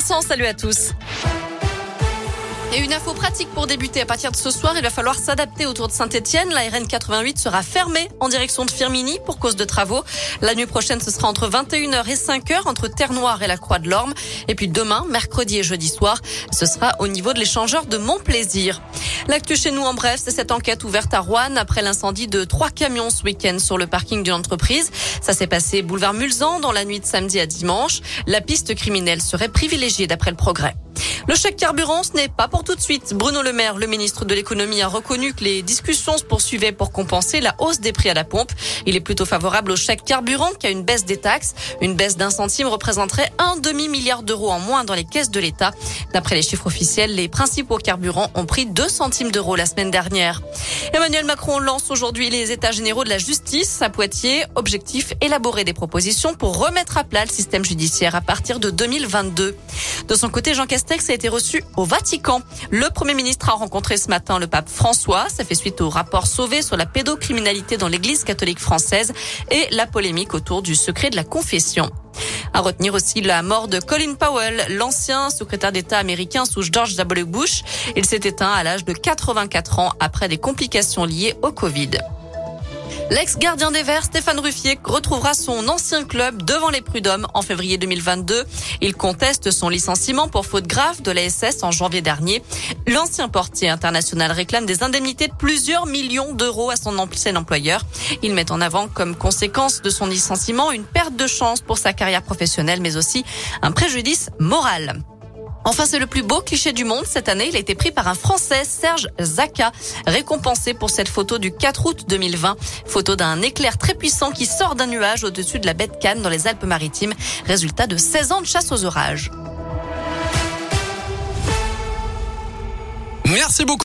Salut à tous. Et une info pratique pour débuter. À partir de ce soir, il va falloir s'adapter autour de Saint-Etienne. La RN 88 sera fermée en direction de Firmini pour cause de travaux. La nuit prochaine, ce sera entre 21h et 5h entre Terre-Noire et la Croix de l'Orme. Et puis demain, mercredi et jeudi soir, ce sera au niveau de l'échangeur de Montplaisir. L'actu chez nous en bref, c'est cette enquête ouverte à Rouen après l'incendie de trois camions ce week-end sur le parking d'une entreprise. Ça s'est passé boulevard Mulzan dans la nuit de samedi à dimanche. La piste criminelle serait privilégiée d'après le progrès. Le chèque carburant, ce n'est pas pour tout de suite. Bruno Le Maire, le ministre de l'économie, a reconnu que les discussions se poursuivaient pour compenser la hausse des prix à la pompe. Il est plutôt favorable au chèque carburant qu'à une baisse des taxes. Une baisse d'un centime représenterait un demi-milliard d'euros en moins dans les caisses de l'État. D'après les chiffres officiels, les principaux carburants ont pris 2 centimes d'euros la semaine dernière. Emmanuel Macron lance aujourd'hui les états généraux de la justice à Poitiers. Objectif, élaborer des propositions pour remettre à plat le système judiciaire à partir de 2022. De son côté, Jean Castex a été reçu au Vatican. Le Premier ministre a rencontré ce matin le pape François. Ça fait suite au rapport Sauvé sur la pédocriminalité dans l'Église catholique française et la polémique autour du secret de la confession. À retenir aussi la mort de Colin Powell, l'ancien secrétaire d'État américain sous George W. Bush. Il s'est éteint à l'âge de 84 ans après des complications liées au Covid. L'ex-gardien des Verts, Stéphane Ruffier, retrouvera son ancien club devant les Prud'hommes en février 2022. Il conteste son licenciement pour faute grave de l'ASS en janvier dernier. L'ancien portier international réclame des indemnités de plusieurs millions d'euros à son ancien employeur. Il met en avant comme conséquence de son licenciement une perte de chance pour sa carrière professionnelle, mais aussi un préjudice moral. Enfin, c'est le plus beau cliché du monde. Cette année, il a été pris par un Français, Serge Zaka, récompensé pour cette photo du 4 août 2020. Photo d'un éclair très puissant qui sort d'un nuage au-dessus de la baie de Cannes dans les Alpes-Maritimes. Résultat de 16 ans de chasse aux orages. Merci beaucoup.